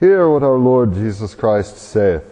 Hear what our Lord Jesus Christ saith.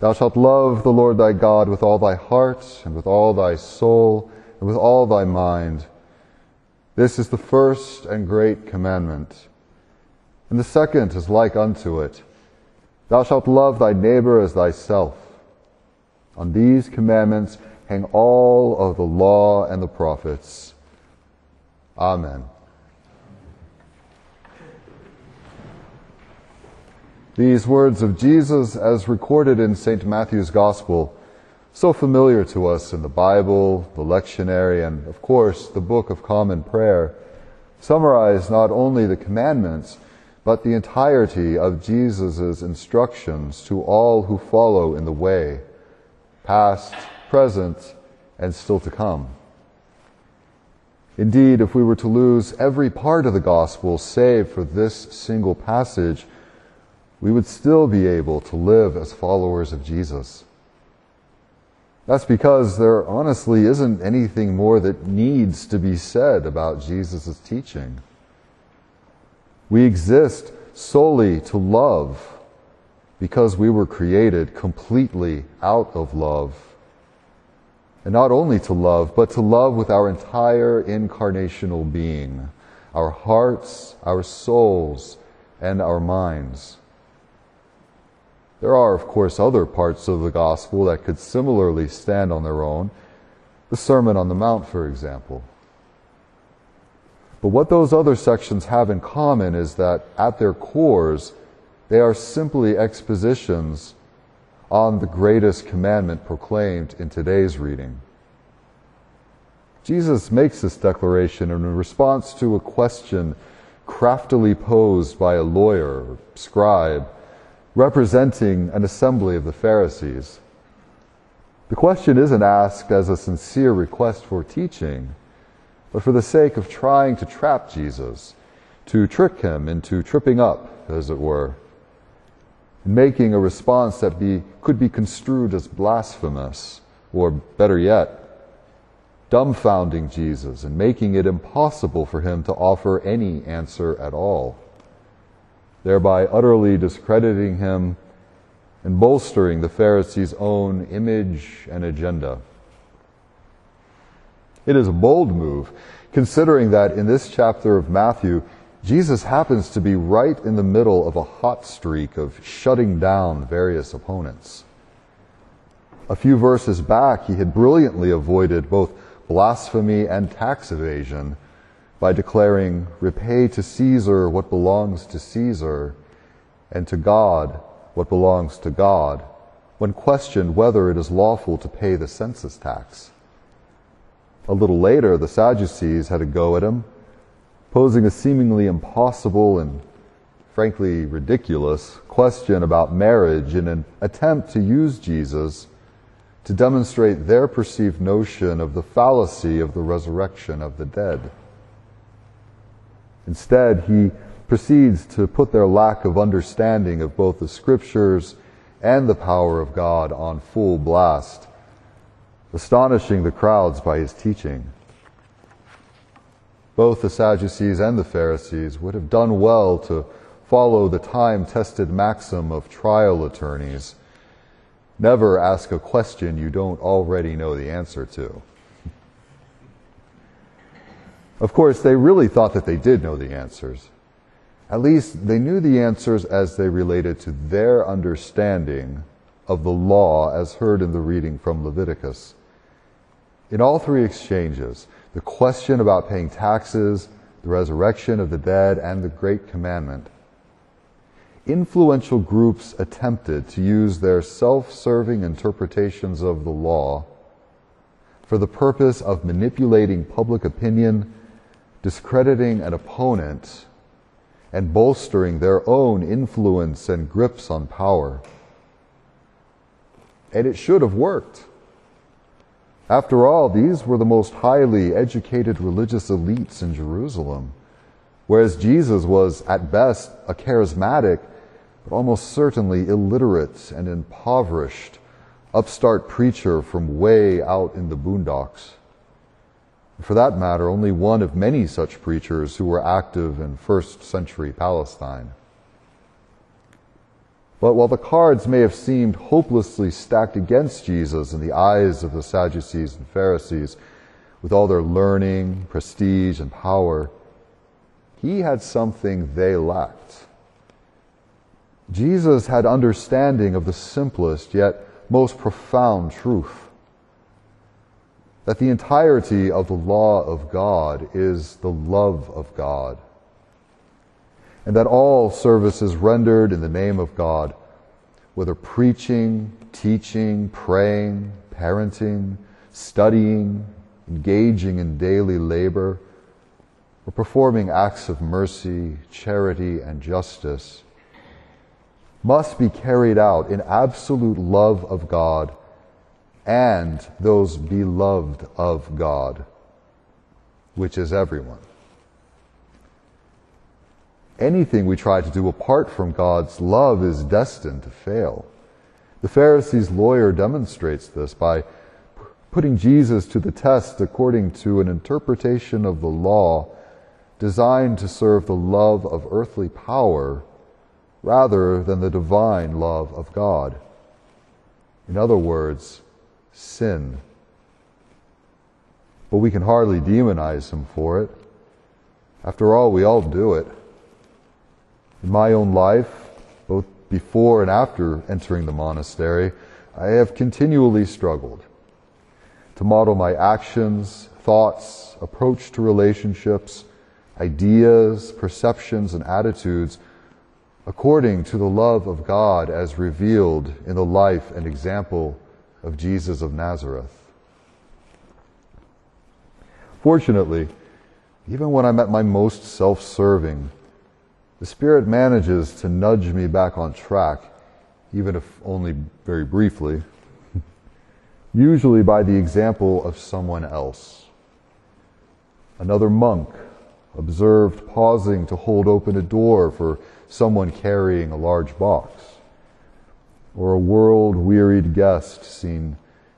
Thou shalt love the Lord thy God with all thy heart, and with all thy soul, and with all thy mind. This is the first and great commandment. And the second is like unto it. Thou shalt love thy neighbor as thyself. On these commandments hang all of the law and the prophets. Amen. These words of Jesus, as recorded in St. Matthew's Gospel, so familiar to us in the Bible, the lectionary, and of course the Book of Common Prayer, summarize not only the commandments, but the entirety of Jesus' instructions to all who follow in the way, past, present, and still to come. Indeed, if we were to lose every part of the gospel save for this single passage, we would still be able to live as followers of Jesus. That's because there honestly isn't anything more that needs to be said about Jesus' teaching. We exist solely to love because we were created completely out of love. And not only to love, but to love with our entire incarnational being, our hearts, our souls, and our minds. There are, of course, other parts of the gospel that could similarly stand on their own. The Sermon on the Mount, for example. But what those other sections have in common is that at their cores, they are simply expositions on the greatest commandment proclaimed in today's reading. Jesus makes this declaration in response to a question craftily posed by a lawyer, scribe, representing an assembly of the Pharisees. The question isn't asked as a sincere request for teaching, but for the sake of trying to trap Jesus, to trick him into tripping up, as it were, making a response that be, could be construed as blasphemous, or better yet, dumbfounding Jesus and making it impossible for him to offer any answer at all thereby utterly discrediting him and bolstering the Pharisees' own image and agenda. It is a bold move, considering that in this chapter of Matthew, Jesus happens to be right in the middle of a hot streak of shutting down various opponents. A few verses back, he had brilliantly avoided both blasphemy and tax evasion by declaring, Repay to Caesar what belongs to Caesar, and to God what belongs to God, when questioned whether it is lawful to pay the census tax. A little later, the Sadducees had a go at him, posing a seemingly impossible and frankly ridiculous question about marriage in an attempt to use Jesus to demonstrate their perceived notion of the fallacy of the resurrection of the dead. Instead, he proceeds to put their lack of understanding of both the scriptures and the power of God on full blast, astonishing the crowds by his teaching. Both the Sadducees and the Pharisees would have done well to follow the time tested maxim of trial attorneys never ask a question you don't already know the answer to. Of course, they really thought that they did know the answers. At least they knew the answers as they related to their understanding of the law as heard in the reading from Leviticus. In all three exchanges, the question about paying taxes, the resurrection of the dead, and the Great Commandment, influential groups attempted to use their self serving interpretations of the law for the purpose of manipulating public opinion discrediting an opponent and bolstering their own influence and grips on power. And it should have worked. After all, these were the most highly educated religious elites in Jerusalem, whereas Jesus was, at best, a charismatic, but almost certainly illiterate and impoverished upstart preacher from way out in the boondocks. For that matter, only one of many such preachers who were active in first century Palestine. But while the cards may have seemed hopelessly stacked against Jesus in the eyes of the Sadducees and Pharisees, with all their learning, prestige, and power, he had something they lacked. Jesus had understanding of the simplest yet most profound truth that the entirety of the law of God is the love of God, and that all services rendered in the name of God, whether preaching, teaching, praying, parenting, studying, engaging in daily labor, or performing acts of mercy, charity, and justice, must be carried out in absolute love of God and those beloved of God, which is everyone. Anything we try to do apart from God's love is destined to fail. The Pharisee's lawyer demonstrates this by putting Jesus to the test according to an interpretation of the law designed to serve the love of earthly power rather than the divine love of God. In other words, sin. But we can hardly demonize him for it. After all, we all do it. In my own life, both before and after entering the monastery, I have continually struggled to model my actions, thoughts, approach to relationships, ideas, perceptions, and attitudes according to the love of God as revealed in the life and example of Jesus of Nazareth. Fortunately, even when I'm at my most self serving, the Spirit manages to nudge me back on track, even if only very briefly, usually by the example of someone else. Another monk observed pausing to hold open a door for someone carrying a large box or a world wearied guest seen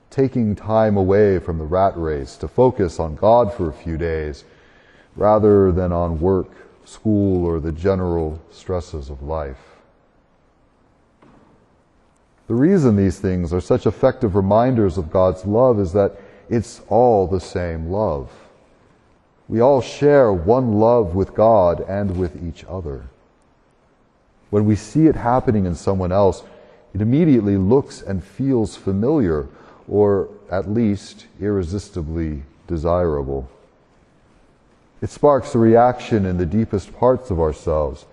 taking time away from the rat race to focus on God for a few days rather than on work, school, or the general stresses of life. The reason these things are such effective reminders of God's love is that it's all the same love. We all share one love with God and with each other. When we see it happening in someone else, it immediately looks and feels familiar, or at least irresistibly desirable. It sparks a reaction in the deepest parts of ourselves.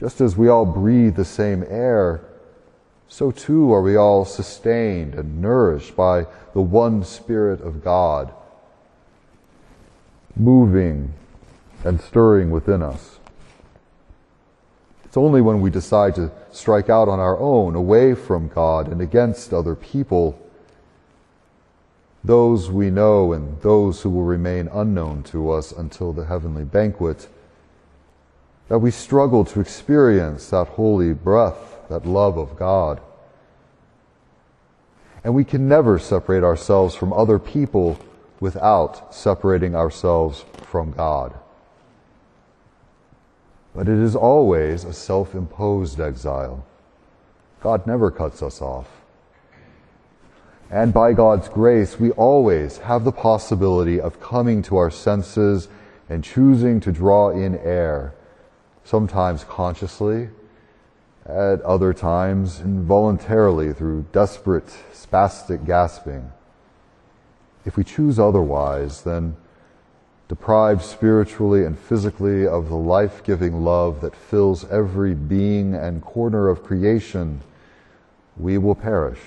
Just as we all breathe the same air, so too are we all sustained and nourished by the one Spirit of God, moving and stirring within us. It's only when we decide to strike out on our own, away from God and against other people, those we know and those who will remain unknown to us until the heavenly banquet, that we struggle to experience that holy breath, that love of God. And we can never separate ourselves from other people without separating ourselves from God but it is always a self imposed exile. God never cuts us off. And by God's grace, we always have the possibility of coming to our senses and choosing to draw in air, sometimes consciously, at other times involuntarily through desperate, spastic gasping. If we choose otherwise, then deprived spiritually and physically of the life giving love that fills every being and corner of creation, we will perish.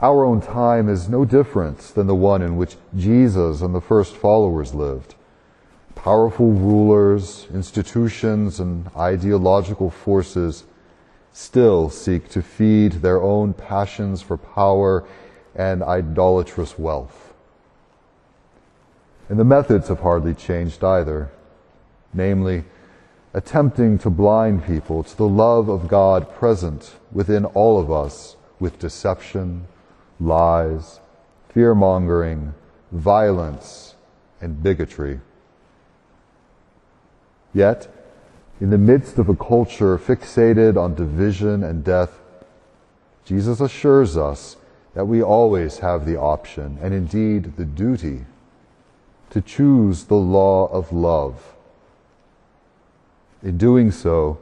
Our own time is no different than the one in which Jesus and the first followers lived. Powerful rulers, institutions, and ideological forces still seek to feed their own passions for power and idolatrous wealth. And the methods have hardly changed either, namely, attempting to blind people to the love of God present within all of us with deception, lies, fear mongering, violence, and bigotry. Yet, In the midst of a culture fixated on division and death, Jesus assures us that we always have the option, and indeed the duty, to choose the law of love. In doing so,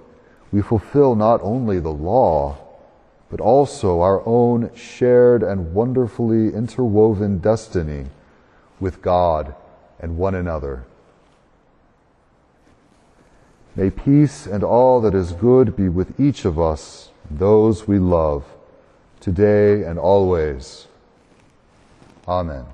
we fulfill not only the law, but also our own shared and wonderfully interwoven destiny with God and one another. May peace and all that is good be with each of us, those we love, today and always. Amen.